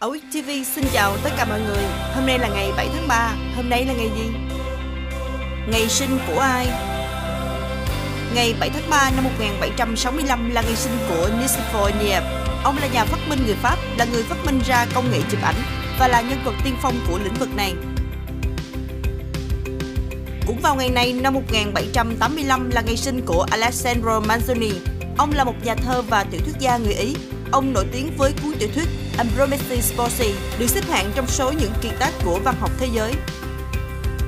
Ở TV xin chào tất cả mọi người Hôm nay là ngày 7 tháng 3 Hôm nay là ngày gì? Ngày sinh của ai? Ngày 7 tháng 3 năm 1765 là ngày sinh của Nicéphore Niepce Ông là nhà phát minh người Pháp, là người phát minh ra công nghệ chụp ảnh và là nhân vật tiên phong của lĩnh vực này. Cũng vào ngày này năm 1785 là ngày sinh của Alessandro Manzoni. Ông là một nhà thơ và tiểu thuyết gia người Ý. Ông nổi tiếng với cuốn tiểu thuyết Ambromesi Sposi, được xếp hạng trong số những kiệt tác của văn học thế giới.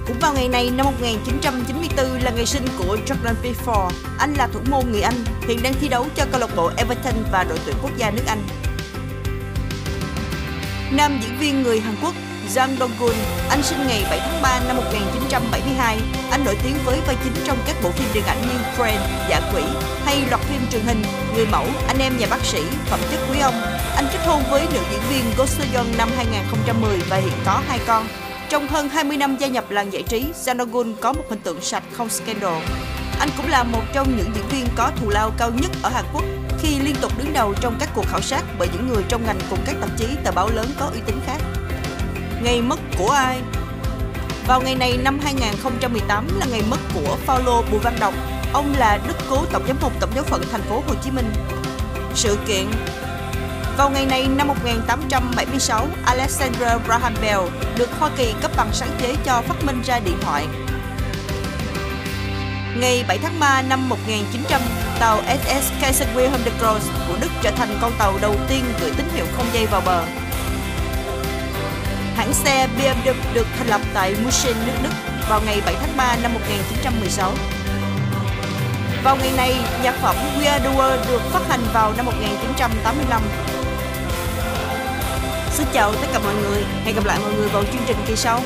Cũng vào ngày này năm 1994 là ngày sinh của Jordan Pickford. Anh là thủ môn người Anh, hiện đang thi đấu cho câu lạc bộ Everton và đội tuyển quốc gia nước Anh. Nam diễn viên người Hàn Quốc Jang Dong-gun, anh sinh ngày 7 tháng 3 năm 1972. Anh nổi tiếng với vai chính trong các bộ phim điện ảnh như Friend, Dạ Quỷ hay loạt phim truyền hình Người mẫu, Anh em nhà bác sĩ, Phẩm chất quý ông. Anh kết hôn với nữ diễn viên Go Seo-yeon năm 2010 và hiện có hai con. Trong hơn 20 năm gia nhập làng giải trí, Jang Dong-gun có một hình tượng sạch không scandal. Anh cũng là một trong những diễn viên có thù lao cao nhất ở Hàn Quốc khi liên tục đứng đầu trong các cuộc khảo sát bởi những người trong ngành cùng các tạp chí tờ báo lớn có uy tín khác. Ngày mất của ai? Vào ngày này năm 2018 là ngày mất của Paulo Bùi Văn Đọc. Ông là đức cố tổng giám mục tổng giáo phận thành phố Hồ Chí Minh. Sự kiện vào ngày này năm 1876, Alexander Graham Bell được Hoa Kỳ cấp bằng sáng chế cho phát minh ra điện thoại. Ngày 7 tháng 3 năm 1900, tàu SS Kaiser Wilhelm de Gross của Đức trở thành con tàu đầu tiên gửi tín hiệu không dây vào bờ. Hãng xe BMW được thành lập tại München, nước Đức vào ngày 7 tháng 3 năm 1916. Vào ngày này, nhạc phẩm We Are The World được phát hành vào năm 1985. Xin chào tất cả mọi người, hẹn gặp lại mọi người vào chương trình kỳ sau.